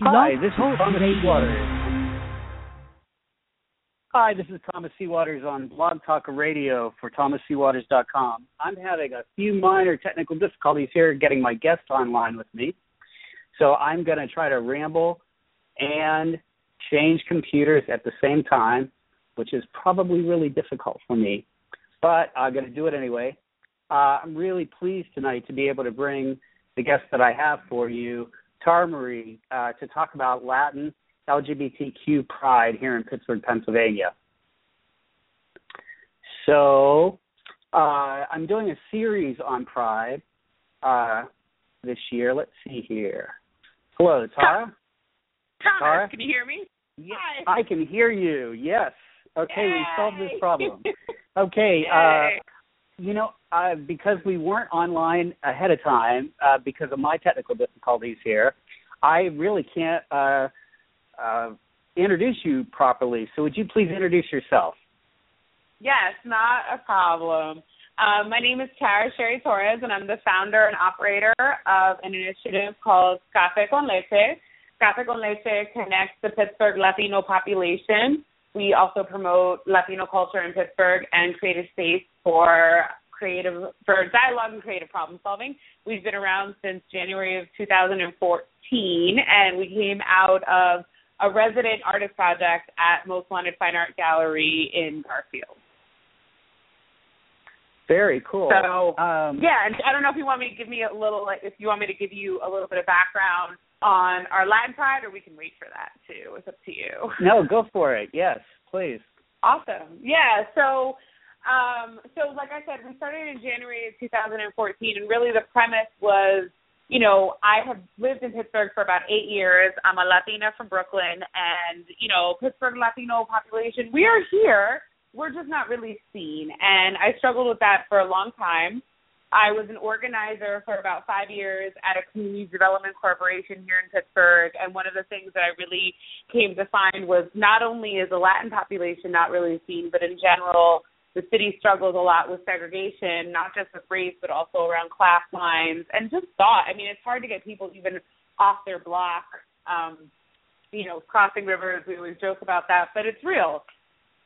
Hi, this is Thomas Seawaters. Hi, this is Thomas C. Waters on Blog Talk Radio for thomascwaters.com. I'm having a few minor technical difficulties here getting my guest online with me. So I'm going to try to ramble and change computers at the same time, which is probably really difficult for me. But I'm going to do it anyway. Uh, I'm really pleased tonight to be able to bring the guest that I have for you, Tara Marie, uh, to talk about Latin LGBTQ pride here in Pittsburgh, Pennsylvania. So, uh, I'm doing a series on pride uh, this year. Let's see here. Hello, Tara. Thomas, Tara? can you hear me? Yeah, Hi. I can hear you. Yes. Okay, we solved this problem. Okay, uh, you know, uh, because we weren't online ahead of time uh, because of my technical difficulties here, I really can't uh, uh, introduce you properly. So would you please introduce yourself? yes, not a problem. Um, my name is Tara Sherry Torres, and I'm the founder and operator of an initiative called Café con Leche. Café con Leche connects the Pittsburgh Latino population. We also promote Latino culture in Pittsburgh and create a space for creative for dialogue and creative problem solving. We've been around since January of 2014, and we came out of a resident artist project at Most Wanted Fine Art Gallery in Garfield. Very cool. So, um, Yeah, and I don't know if you want me to give me a little, like, if you want me to give you a little bit of background on our Latin Pride, or we can wait for that too. It's up to you. No, go for it. Yes, please. Awesome. Yeah. So, um, so like I said, we started in January of 2014, and really the premise was, you know, I have lived in Pittsburgh for about eight years. I'm a Latina from Brooklyn, and you know, Pittsburgh Latino population, we are here. We're just not really seen, and I struggled with that for a long time. I was an organizer for about five years at a community development corporation here in Pittsburgh, and one of the things that I really came to find was not only is the Latin population not really seen, but in general, the city struggles a lot with segregation, not just with race, but also around class lines and just thought. I mean, it's hard to get people even off their block. Um, you know, crossing rivers, we always joke about that, but it's real.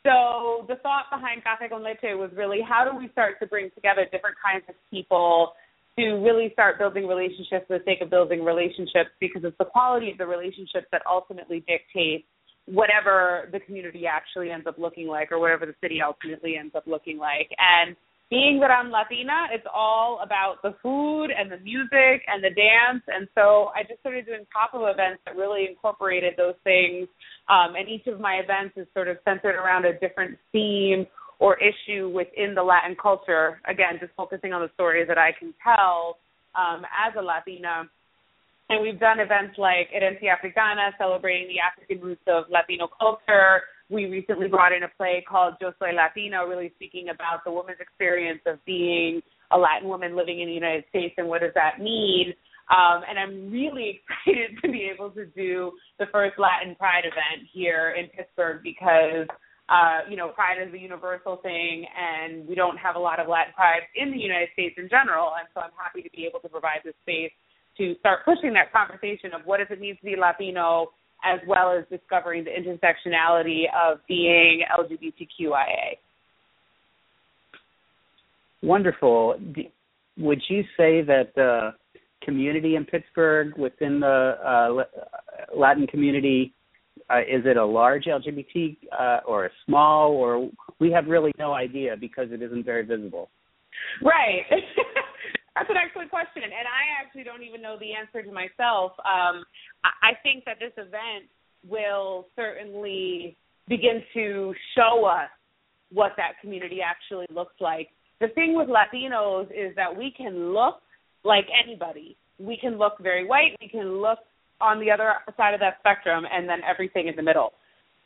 So the thought behind Café con Leche was really how do we start to bring together different kinds of people to really start building relationships for the sake of building relationships because it's the quality of the relationships that ultimately dictates whatever the community actually ends up looking like or whatever the city ultimately ends up looking like. And being that I'm Latina, it's all about the food and the music and the dance. And so I just started doing pop-up events that really incorporated those things. Um, and each of my events is sort of centered around a different theme or issue within the Latin culture. Again, just focusing on the stories that I can tell um, as a Latina. And we've done events like Herencia Africana, celebrating the African roots of Latino culture. We recently brought in a play called Yo Soy Latino, really speaking about the woman's experience of being a Latin woman living in the United States and what does that mean. Um, and I'm really excited to be able to do the first Latin Pride event here in Pittsburgh because, uh, you know, Pride is a universal thing, and we don't have a lot of Latin Pride in the United States in general. And so I'm happy to be able to provide this space to start pushing that conversation of what does it mean to be Latino, as well as discovering the intersectionality of being LGBTQIA. Wonderful. Would you say that the community in Pittsburgh within the uh, Latin community uh, is it a large LGBT uh, or a small or we have really no idea because it isn't very visible. Right. That's an excellent question, and I actually don't even know the answer to myself. Um, I I think that this event will certainly begin to show us what that community actually looks like. The thing with Latinos is that we can look like anybody. We can look very white. We can look on the other side of that spectrum, and then everything in the middle.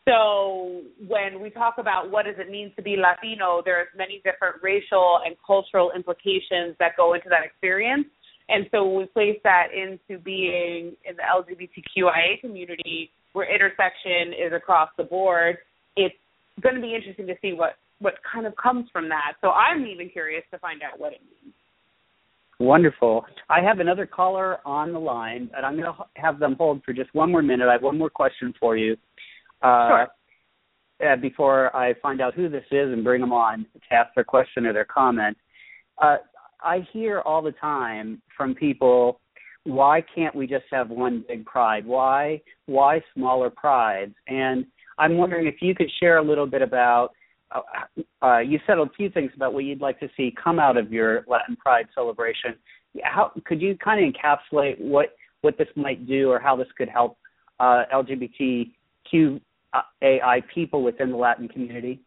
So when we talk about what does it mean to be Latino, there's many different racial and cultural implications that go into that experience. And so when we place that into being in the LGBTQIA community, where intersection is across the board, it's going to be interesting to see what what kind of comes from that. So I'm even curious to find out what it means. Wonderful. I have another caller on the line, and I'm going to have them hold for just one more minute. I have one more question for you. Uh. Uh, before I find out who this is and bring them on to ask their question or their comment, uh, I hear all the time from people, why can't we just have one big pride? Why why smaller prides? And I'm wondering if you could share a little bit about uh, uh, you said a few things about what you'd like to see come out of your Latin Pride celebration. How could you kind of encapsulate what what this might do, or how this could help uh, LGBTQAI people within the Latin community?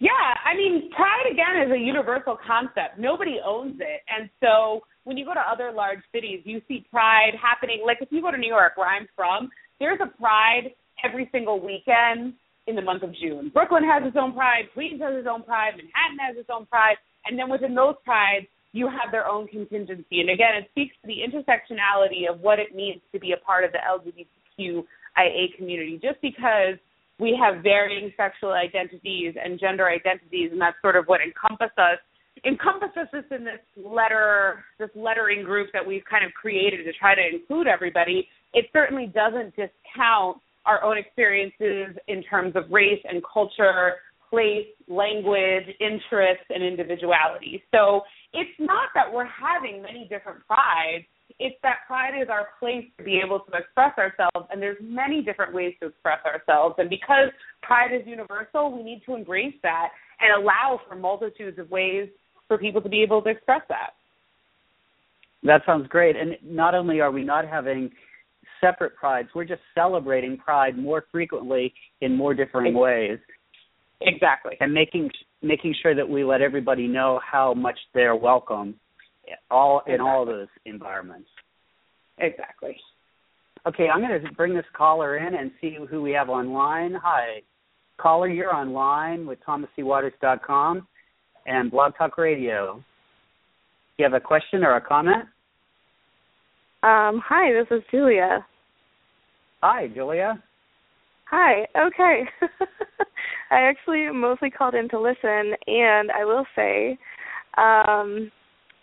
Yeah, I mean, pride again is a universal concept. Nobody owns it, and so when you go to other large cities, you see pride happening. Like if you go to New York, where I'm from, there's a pride every single weekend in the month of June. Brooklyn has its own pride, Queens has its own pride, Manhattan has its own pride, and then within those prides, you have their own contingency. And again, it speaks to the intersectionality of what it means to be a part of the LGBTQIA community. Just because we have varying sexual identities and gender identities, and that's sort of what encompasses us encompasses us in this letter this lettering group that we've kind of created to try to include everybody. It certainly doesn't discount our own experiences in terms of race and culture, place, language, interests, and individuality. So it's not that we're having many different prides. It's that pride is our place to be able to express ourselves, and there's many different ways to express ourselves. And because pride is universal, we need to embrace that and allow for multitudes of ways for people to be able to express that. That sounds great. And not only are we not having separate prides. We're just celebrating pride more frequently in more differing ways. Exactly. And making making sure that we let everybody know how much they're welcome all in exactly. all those environments. Exactly. Okay, I'm going to bring this caller in and see who we have online. Hi. Caller, you're online with thomascwaters.com and Blog Talk Radio. Do you have a question or a comment? Um, hi, this is Julia. Hi, Julia. Hi. Okay. I actually mostly called in to listen, and I will say um,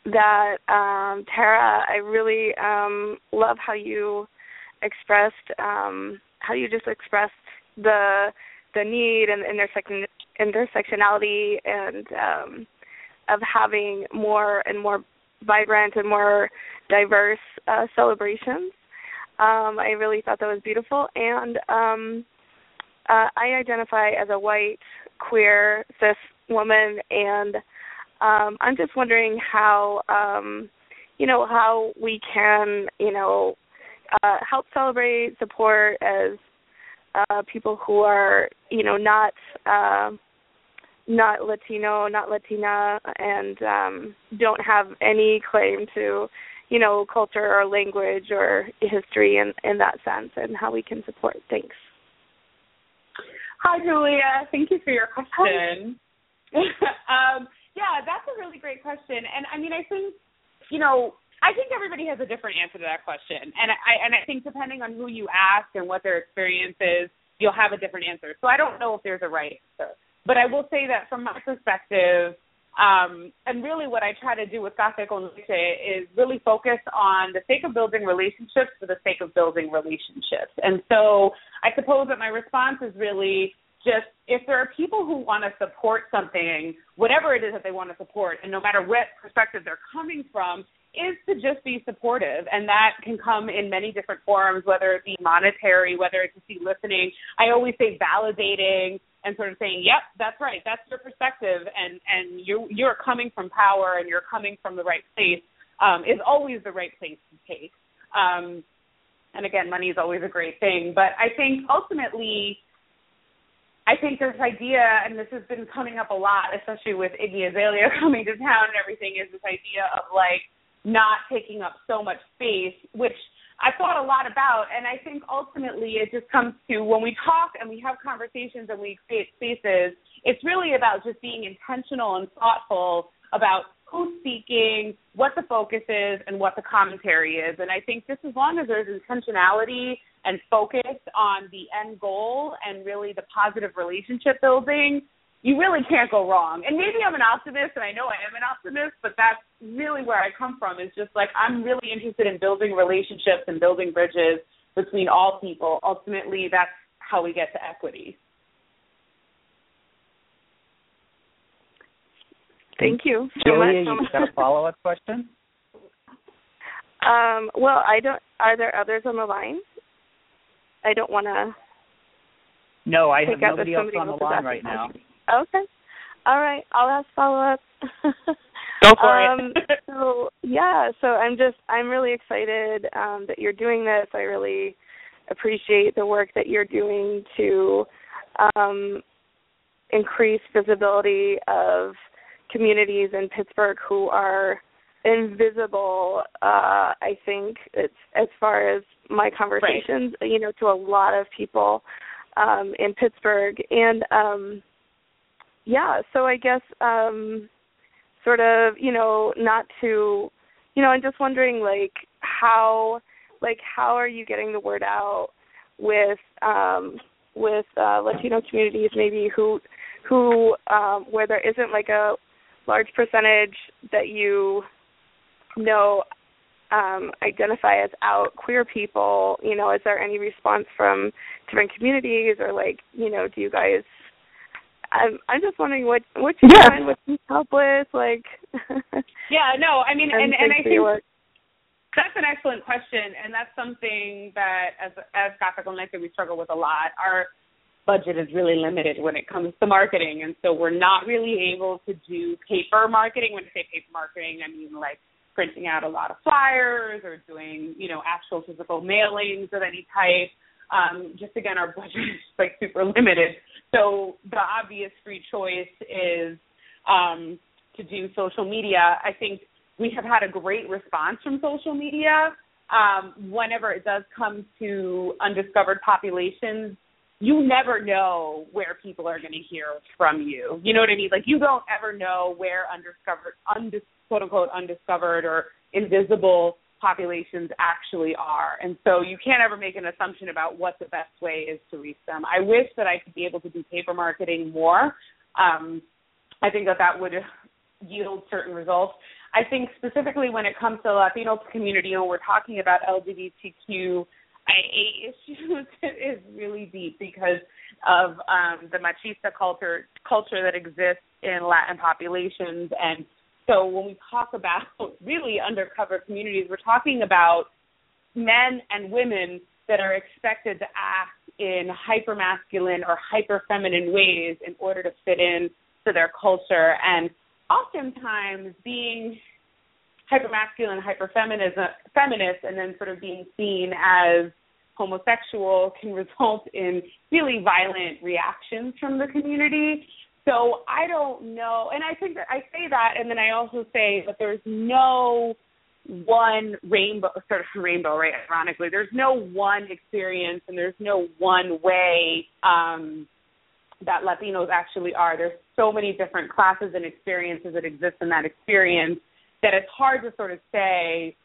that um, Tara, I really um, love how you expressed um, how you just expressed the the need and intersection intersectionality and um, of having more and more vibrant and more diverse uh, celebrations. Um, I really thought that was beautiful, and um, uh, I identify as a white, queer, cis woman, and um, I'm just wondering how, um, you know, how we can, you know, uh, help celebrate, support as uh, people who are, you know, not. Uh, not Latino, not Latina, and um, don't have any claim to, you know, culture or language or history in in that sense, and how we can support. Thanks. Hi, Julia. Thank you for your question. um, yeah, that's a really great question, and I mean, I think, you know, I think everybody has a different answer to that question, and I and I think depending on who you ask and what their experience is, you'll have a different answer. So I don't know if there's a right answer. But I will say that from my perspective, um, and really what I try to do with Café con is really focus on the sake of building relationships for the sake of building relationships. And so I suppose that my response is really just if there are people who want to support something, whatever it is that they want to support, and no matter what perspective they're coming from, is to just be supportive. And that can come in many different forms, whether it be monetary, whether it's just be listening. I always say validating and sort of saying, "Yep, that's right. That's your perspective, and and you you're coming from power and you're coming from the right place um, is always the right place to take." Um, and again, money is always a great thing, but I think ultimately, I think this idea, and this has been coming up a lot, especially with Iggy Azalea coming to town and everything, is this idea of like not taking up so much space, which I thought a lot about, and I think ultimately it just comes to when we talk and we have conversations and we create spaces, it's really about just being intentional and thoughtful about who's speaking, what the focus is, and what the commentary is. And I think just as long as there's intentionality and focus on the end goal and really the positive relationship building, you really can't go wrong. And maybe I'm an optimist, and I know I am an optimist, but that's really where I come from. Is just like I'm really interested in building relationships and building bridges between all people. Ultimately, that's how we get to equity. Thank you. Julia, you got a follow up question? Um, well, I don't. Are there others on the line? I don't want to. No, I have nobody else on the line right now. Okay. All right. I'll ask follow up. Go for um, it. so yeah, so I'm just I'm really excited um, that you're doing this. I really appreciate the work that you're doing to um, increase visibility of communities in Pittsburgh who are invisible uh i think it's as far as my conversations right. you know to a lot of people um in pittsburgh and um yeah so i guess um sort of you know not to you know i'm just wondering like how like how are you getting the word out with um with uh latino communities maybe who who um where there isn't like a large percentage that you know um, identify as out queer people, you know, is there any response from different communities or like, you know, do you guys I'm I'm just wondering what what you yeah. find what you help with, like Yeah, no, I mean and, and I think that's an excellent question and that's something that as as Café con Leche we struggle with a lot. Our budget is really limited when it comes to marketing and so we're not really able to do paper marketing. When I say paper marketing I mean like printing out a lot of flyers or doing, you know, actual physical mailings of any type. Um, just again, our budget is like super limited. So the obvious free choice is um, to do social media. I think we have had a great response from social media. Um, whenever it does come to undiscovered populations, you never know where people are going to hear from you. You know what I mean? Like you don't ever know where undiscovered, undiscovered quote unquote undiscovered or invisible populations actually are. And so you can't ever make an assumption about what the best way is to reach them. I wish that I could be able to do paper marketing more. Um, I think that that would yield certain results. I think specifically when it comes to the Latino community and we're talking about LGBTQ issues, it is really deep because of um, the machista culture culture that exists in Latin populations. And so when we talk about really undercover communities, we're talking about men and women that are expected to act in hyper masculine or hyper feminine ways in order to fit in to their culture. And oftentimes being hyper masculine hyper feminist and then sort of being seen as homosexual can result in really violent reactions from the community so I don't know, and I think that I say that, and then I also say that there's no one rainbow, sort of rainbow, right? Ironically, there's no one experience, and there's no one way um, that Latinos actually are. There's so many different classes and experiences that exist in that experience that it's hard to sort of say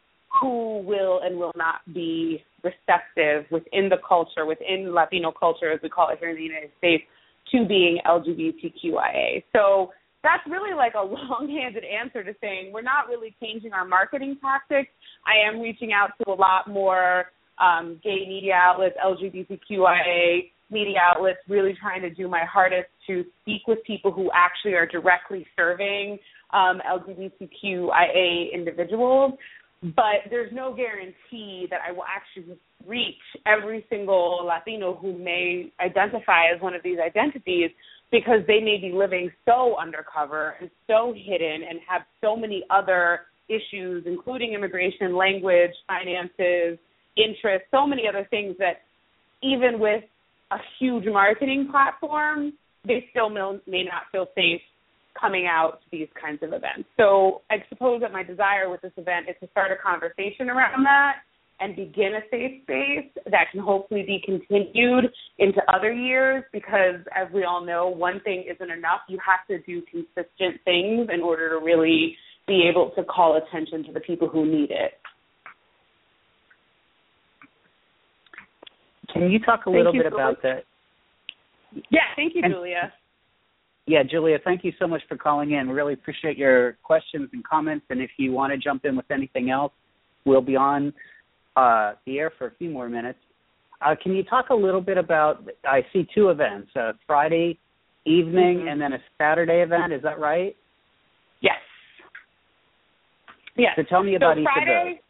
who will and will not be receptive within the culture, within Latino culture, as we call it here in the United States, to being LGBTQIA. So that's really like a long-handed answer to saying we're not really changing our marketing tactics. I am reaching out to a lot more um, gay media outlets, LGBTQIA media outlets, really trying to do my hardest to speak with people who actually are directly serving um, LGBTQIA individuals. But there's no guarantee that I will actually reach every single Latino who may identify as one of these identities because they may be living so undercover and so hidden and have so many other issues, including immigration, language, finances, interests, so many other things that even with a huge marketing platform, they still may not feel safe coming out to these kinds of events. So I suppose that my desire with this event is to start a conversation around that and begin a safe space that can hopefully be continued into other years because as we all know one thing isn't enough. You have to do consistent things in order to really be able to call attention to the people who need it. Can you talk a little bit about that? Yeah thank you and, julia Yeah, Julia, thank you so much for calling in. Really appreciate your questions and comments. And if you want to jump in with anything else, we'll be on uh, the air for a few more minutes. Uh, can you talk a little bit about? I see two events: a Friday evening mm-hmm. and then a Saturday event. Is that right? Yes. Yes. So tell me about so each Friday, of those.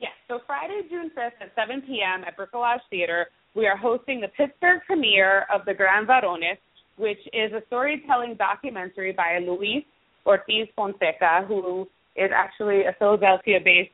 Yes. So Friday, June fifth at seven p.m. at Bricolage Theater, we are hosting the Pittsburgh premiere of The Gran Varones, which is a storytelling documentary by Luis Ortiz Fonseca, who is actually a Philadelphia-based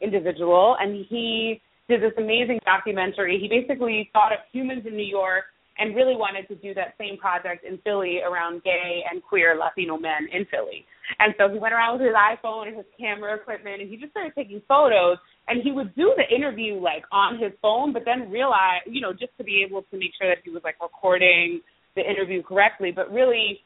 individual, and he did this amazing documentary. He basically thought of humans in New York and really wanted to do that same project in Philly around gay and queer Latino men in Philly. And so he went around with his iPhone and his camera equipment and he just started taking photos and he would do the interview like on his phone but then realize, you know, just to be able to make sure that he was like recording the interview correctly, but really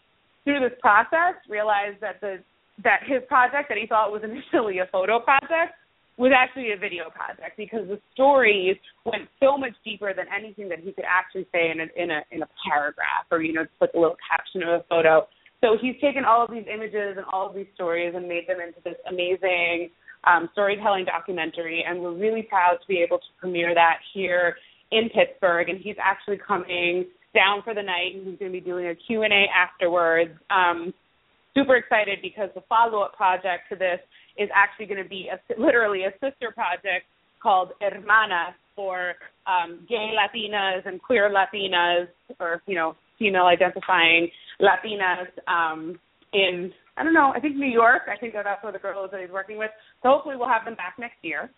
through this process realized that the that his project that he thought was initially a photo project was actually a video project because the stories went so much deeper than anything that he could actually say in a in a in a paragraph or you know just like a little caption of a photo. So he's taken all of these images and all of these stories and made them into this amazing um, storytelling documentary, and we're really proud to be able to premiere that here in Pittsburgh. And he's actually coming down for the night, and he's going to be doing a Q and A afterwards. Um, super excited because the follow up project to this is actually going to be a, literally a sister project called Hermanas for um, gay Latinas and queer Latinas, or you know, female identifying Latinas um, in I don't know, I think New York. I think that's where the girl is that he's working with. So hopefully we'll have them back next year.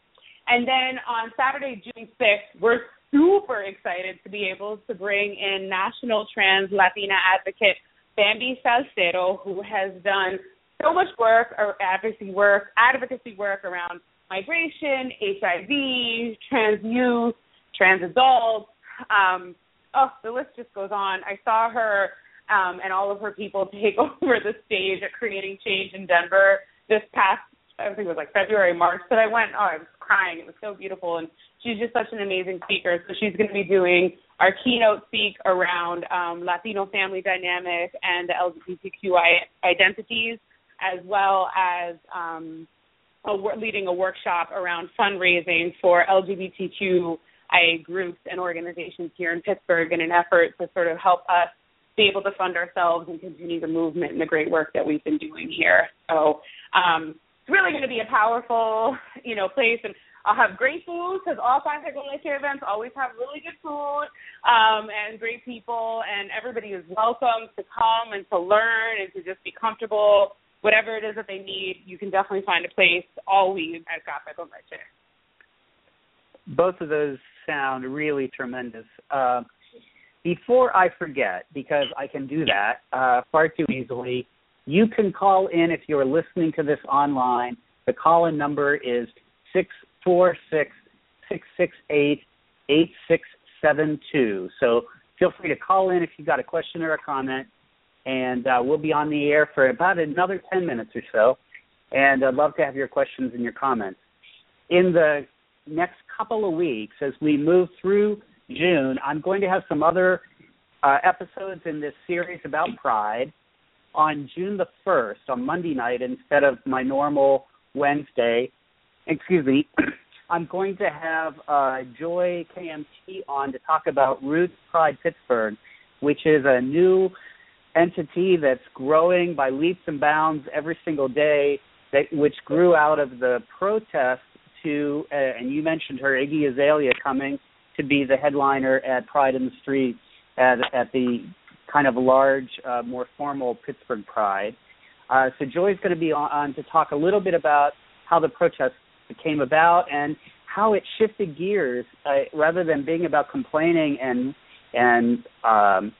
And then on Saturday, June 6th, we're super excited to be able to bring in national trans Latina advocate Bamby Salcedo, who has done so much work or advocacy work, advocacy work around migration, HIV, trans youth, trans adults. Um, oh, the list just goes on. I saw her um, and all of her people take over the stage at Creating Change in Denver this past, I think it was like February, March that I went. Oh, I was crying. It was so beautiful. And she's just such an amazing speaker. So she's going to be doing our keynote speak around um, Latino family dynamic and the LGBTQI identities as well as um, a, leading a workshop around fundraising for LGBTQIA groups and organizations here in Pittsburgh in an effort to sort of help us be able to fund ourselves and continue the movement and the great work that we've been doing here. So um, it's really going to be a powerful, you know, place. And I'll have great food because all Café con Leche events always have really good food um, and great people, and everybody is welcome to come and to learn and to just be comfortable whatever it is that they need, you can definitely find a place always at Café con Leche. Both of those sound really tremendous. Uh, before I forget, because I can do that uh, far too easily, you can call in if you're listening to this online. The call in number is 646 668 8672. So feel free to call in if you've got a question or a comment and uh, we'll be on the air for about another 10 minutes or so. And I'd love to have your questions and your comments. In the next couple of weeks, as we move through June, I'm going to have some other uh, episodes in this series about Pride on June the 1st, on Monday night, instead of my normal Wednesday. Excuse me. I'm going to have uh, Joy KMT on to talk about Roots Pride Pittsburgh, which is a new entity that's growing by leaps and bounds every single day, that which grew out of the protest to, uh, and you mentioned her, Iggy Azalea, coming to be the headliner at Pride in the Street at, at the kind of large, uh, more formal Pittsburgh Pride. Uh, so Joy's going to be on, on to talk a little bit about how the protest came about and how it shifted gears uh, rather than being about complaining and and um,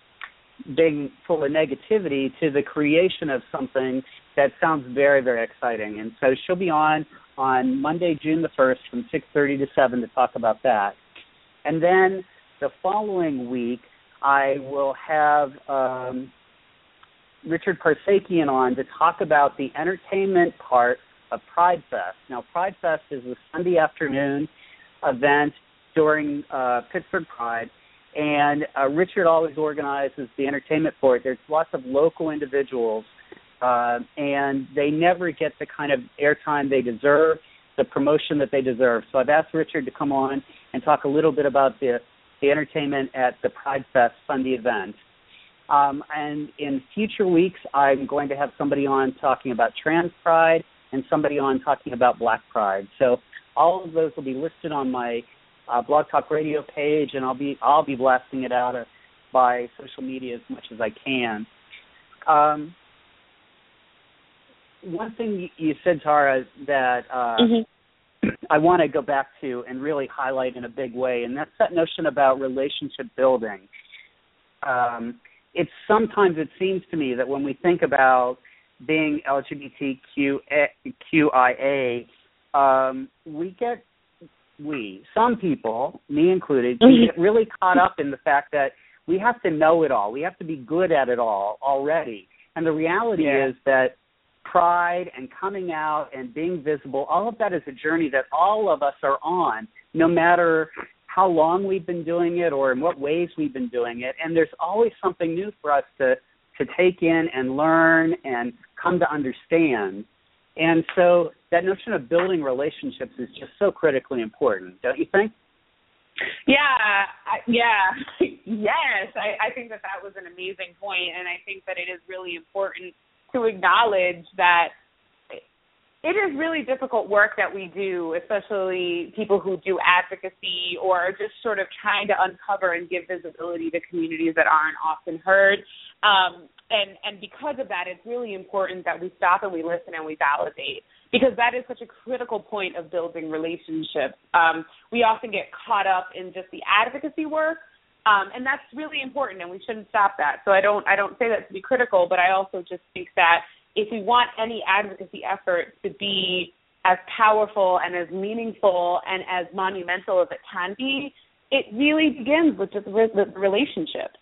being full of negativity to the creation of something that sounds very very exciting. And so she'll be on on monday june the 1st from 6.30 to 7 to talk about that. And then the following week i will have um, richard parsakian on to talk about the entertainment part pride fest now pride fest is a sunday afternoon event during uh, pittsburgh pride and uh, Richard always organizes the entertainment for it. There's lots of local individuals, uh, and they never get the kind of airtime they deserve, the promotion that they deserve. So I've asked Richard to come on and talk a little bit about the the entertainment at the Pride Fest Sunday event. Um, and in future weeks, I'm going to have somebody on talking about trans pride and somebody on talking about black pride. So all of those will be listed on my uh, Blog Talk Radio page, and I'll be I'll be blasting it out uh, by social media as much as I can. Um, one thing you, said, Tara, that uh, mm-hmm. I want to go back to and really highlight in a big way, and that's that notion about relationship building. Um, it's sometimes it seems to me that when we think about being LGBTQIA, um, we get we some people, me included, mm-hmm. get really caught up in the fact that we have to know it all. We have to be good at it all already. And the reality yeah. is that pride and coming out and being visible, all of that is a journey that all of us are on, no matter how long we've been doing it or in what ways we've been doing it. And there's always something new for us to to take in and learn and come to understand. And so that notion of building relationships is just so critically important, don't you think? Yeah, I, yeah, yes. I, I think that that was an amazing point, and I think that it is really important to acknowledge that it is really difficult work that we do, especially people who do advocacy or just sort of trying to uncover and give visibility to communities that aren't often heard. Um, and and because of that, it's really important that we stop and we listen and we validate because that is such a critical point of building relationships. Um, we often get caught up in just the advocacy work, um, and that's really important, and we shouldn't stop that. So I don't I don't say that to be critical, but I also just think that if we want any advocacy effort to be as powerful and as meaningful and as monumental as it can be, it really begins with just the relationship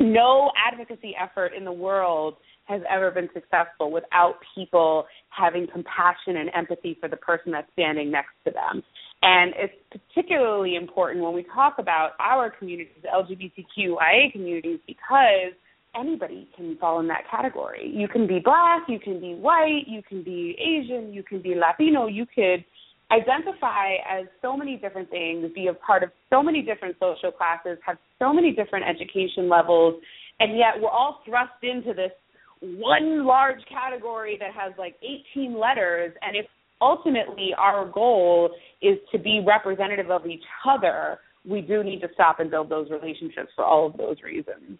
no advocacy effort in the world has ever been successful without people having compassion and empathy for the person that's standing next to them. And it's particularly important when we talk about our communities, LGBTQIA communities, because anybody can fall in that category. You can be black, you can be white, you can be Asian, you can be Latino, you could identify as so many different things, be a part of so many different social classes, have so many different education levels, and yet we're all thrust into this one large category that has like 18 letters. And if ultimately our goal is to be representative of each other, we do need to stop and build those relationships for all of those reasons.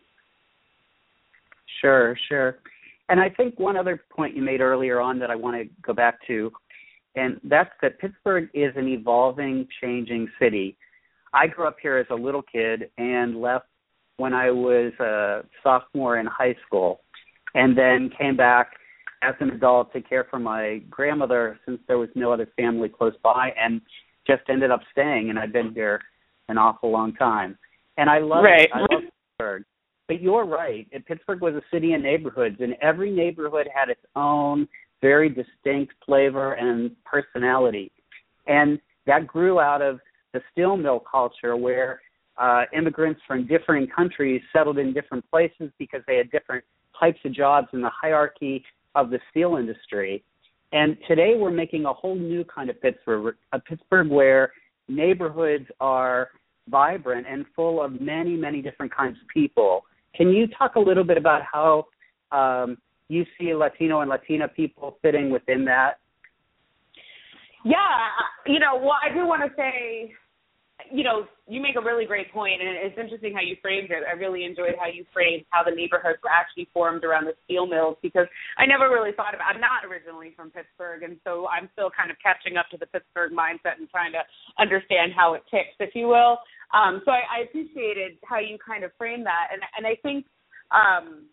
Sure, sure. And I think one other point you made earlier on that I want to go back to and that's that Pittsburgh is an evolving, changing city. I grew up here as a little kid and left when I was a sophomore in high school, and then came back as an adult to care for my grandmother since there was no other family close by, and just ended up staying. And I've been here an awful long time, and I love right. it. I love Pittsburgh. But you're right. Pittsburgh was a city of neighborhoods, and every neighborhood had its own very distinct flavor and personality. And that grew out of the steel mill culture where uh, immigrants from differing countries settled in different places because they had different types of jobs in the hierarchy of the steel industry. And today we're making a whole new kind of Pittsburgh, a Pittsburgh where neighborhoods are vibrant and full of many, many different kinds of people. Can you talk a little bit about how um, you see Latino and Latina people fitting within that? Yeah, you know, well, I do want to say, you know, you make a really great point, and it's interesting how you framed it. I really enjoyed how you framed how the neighborhoods were actually formed around the steel mills because I never really thought about. I'm not originally from Pittsburgh, and so I'm still kind of catching up to the Pittsburgh mindset and trying to understand how it ticks, if you will. Um, so I, I appreciated how you kind of framed that, and and I think um,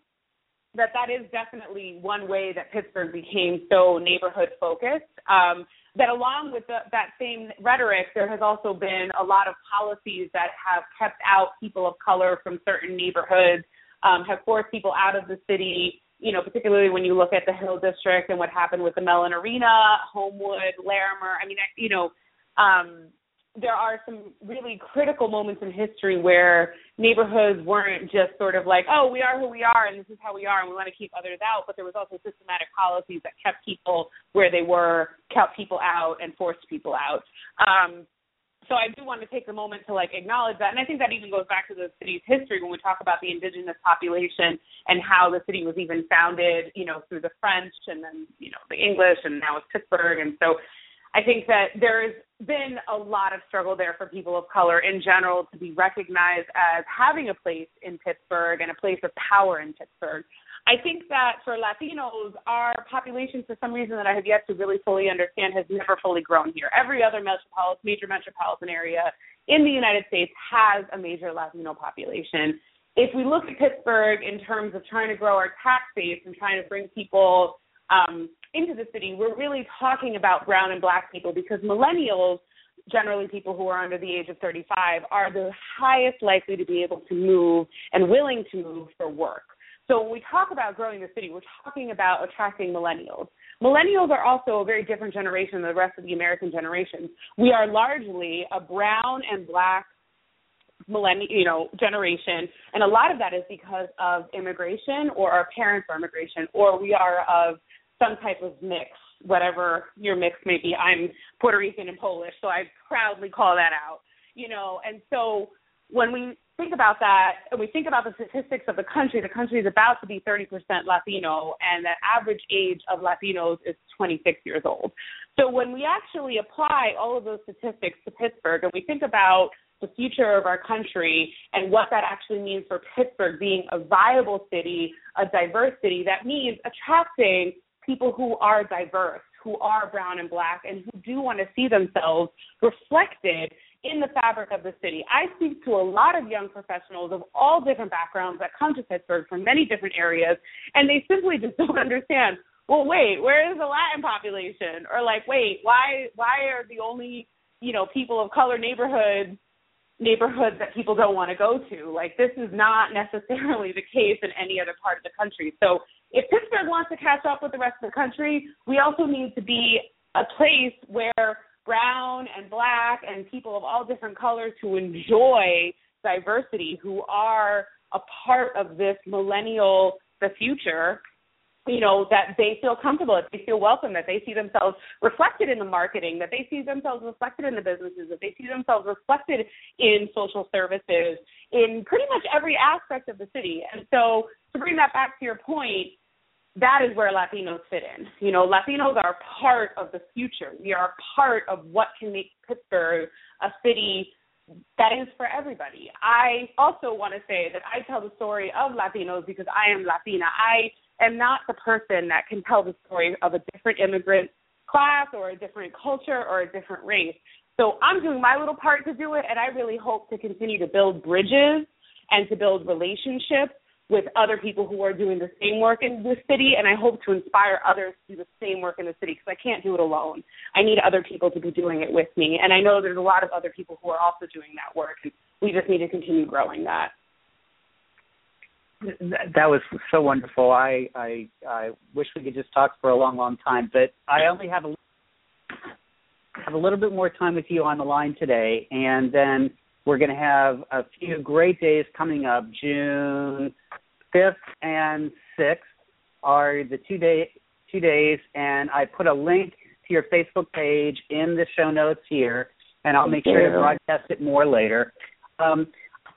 that that is definitely one way that Pittsburgh became so neighborhood focused. Um, that along with the, that same rhetoric, there has also been a lot of policies that have kept out people of color from certain neighborhoods, um, have forced people out of the city. You know, particularly when you look at the Hill District and what happened with the Mellon Arena, Homewood, Larimer. I mean, you know, um, there are some really critical moments in history where neighborhoods weren't just sort of like, oh, we are who we are and this is how we are and we want to keep others out, but there was also systematic policies that kept people where they were, kept people out, and forced people out. Um, so I do want to take a moment to like acknowledge that, and I think that even goes back to the city's history when we talk about the indigenous population and how the city was even founded, you know, through the French and then you know the English and now it's Pittsburgh, and so I think that there's been a lot of struggle there for people of color in general to be recognized as having a place in Pittsburgh and a place of power in Pittsburgh. I think that for Latinos, our population, for some reason that I have yet to really fully understand, has never fully grown here. Every other major metropolitan area in the United States has a major Latino population. If we look at Pittsburgh in terms of trying to grow our tax base and trying to bring people um, into the city, we're really talking about brown and black people because millennials, generally people who are under the age of 35, are the highest likely to be able to move and willing to move for work. So when we talk about growing the city, we're talking about attracting millennials. Millennials are also a very different generation than the rest of the American generations. We are largely a brown and black millennial, you know, generation, and a lot of that is because of immigration or our parents are immigration, or we are of some type of mix, whatever your mix may be. I'm Puerto Rican and Polish, so I proudly call that out. You know, and so when we think about that and we think about the statistics of the country, the country is about to be 30% Latino, and the average age of Latinos is 26 years old. So when we actually apply all of those statistics to Pittsburgh and we think about the future of our country and what that actually means for Pittsburgh being a viable city, a diverse city, that means attracting people who are diverse, who are brown and black, and who do want to see themselves reflected in the fabric of the city. I speak to a lot of young professionals of all different backgrounds that come to Pittsburgh from many different areas, and they simply just don't understand. Well, wait, where is the Latin population? Or like, wait, why why are the only you know people of color neighborhoods neighborhoods that people don't want to go to. Like this is not necessarily the case in any other part of the country. So if Pittsburgh wants to catch up with the rest of the country, we also need to be a place where brown and black and people of all different colors who enjoy diversity, who are a part of this millennial the future you know that they feel comfortable that they feel welcome that they see themselves reflected in the marketing that they see themselves reflected in the businesses that they see themselves reflected in social services in pretty much every aspect of the city and so to bring that back to your point that is where latinos fit in you know latinos are part of the future we are part of what can make pittsburgh a city that is for everybody. I also want to say that I tell the story of Latinos because I am Latina. I am not the person that can tell the story of a different immigrant class or a different culture or a different race. So I'm doing my little part to do it, and I really hope to continue to build bridges and to build relationships with other people who are doing the same work in the city, and I hope to inspire others to do the same work in the city because I can't do it alone. I need other people to be doing it with me, and I know there's a lot of other people who are also doing that work, and we just need to continue growing that that was so wonderful. I, I I wish we could just talk for a long, long time, but I only have a have a little bit more time with you on the line today, and then we're going to have a few great days coming up. June fifth and sixth are the two day two days, and I put a link to your Facebook page in the show notes here, and I'll make sure to broadcast it more later. Um,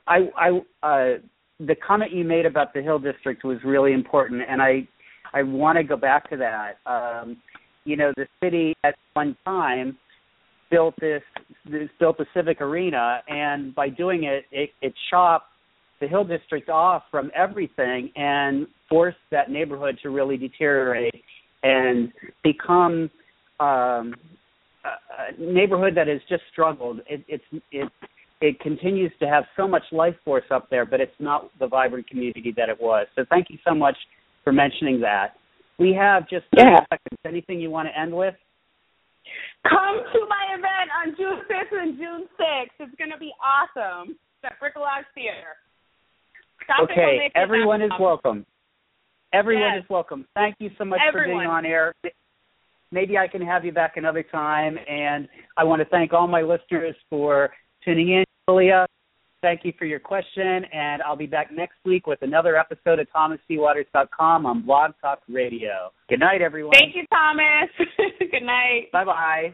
I I uh, the comment you made about the Hill District was really important, and I I want to go back to that. Um, you know, the city at one time built this, this built a civic arena, and by doing it, it, it chopped the Hill District off from everything and forced that neighborhood to really deteriorate and become um, a, neighborhood that has just struggled. It, it's it it continues to have so much life force up there, but it's not the vibrant community that it was. So thank you so much for mentioning that. We have just yeah. seconds. Anything you want to end with? Come to my event on June 5th and June 6th. It's going to be awesome. It's at Bricolage Theater. Stop okay, everyone is welcome. Everyone yes. is welcome. Thank you so much everyone. for being on air. maybe I can have you back another time. And I want to thank all my listeners for tuning in. Julia, thank you for your question, and I'll be back next week with another episode of ThomasCWaters.com on Blog Talk Radio. Good night, everyone. Thank you, Thomas. Good night. Bye bye.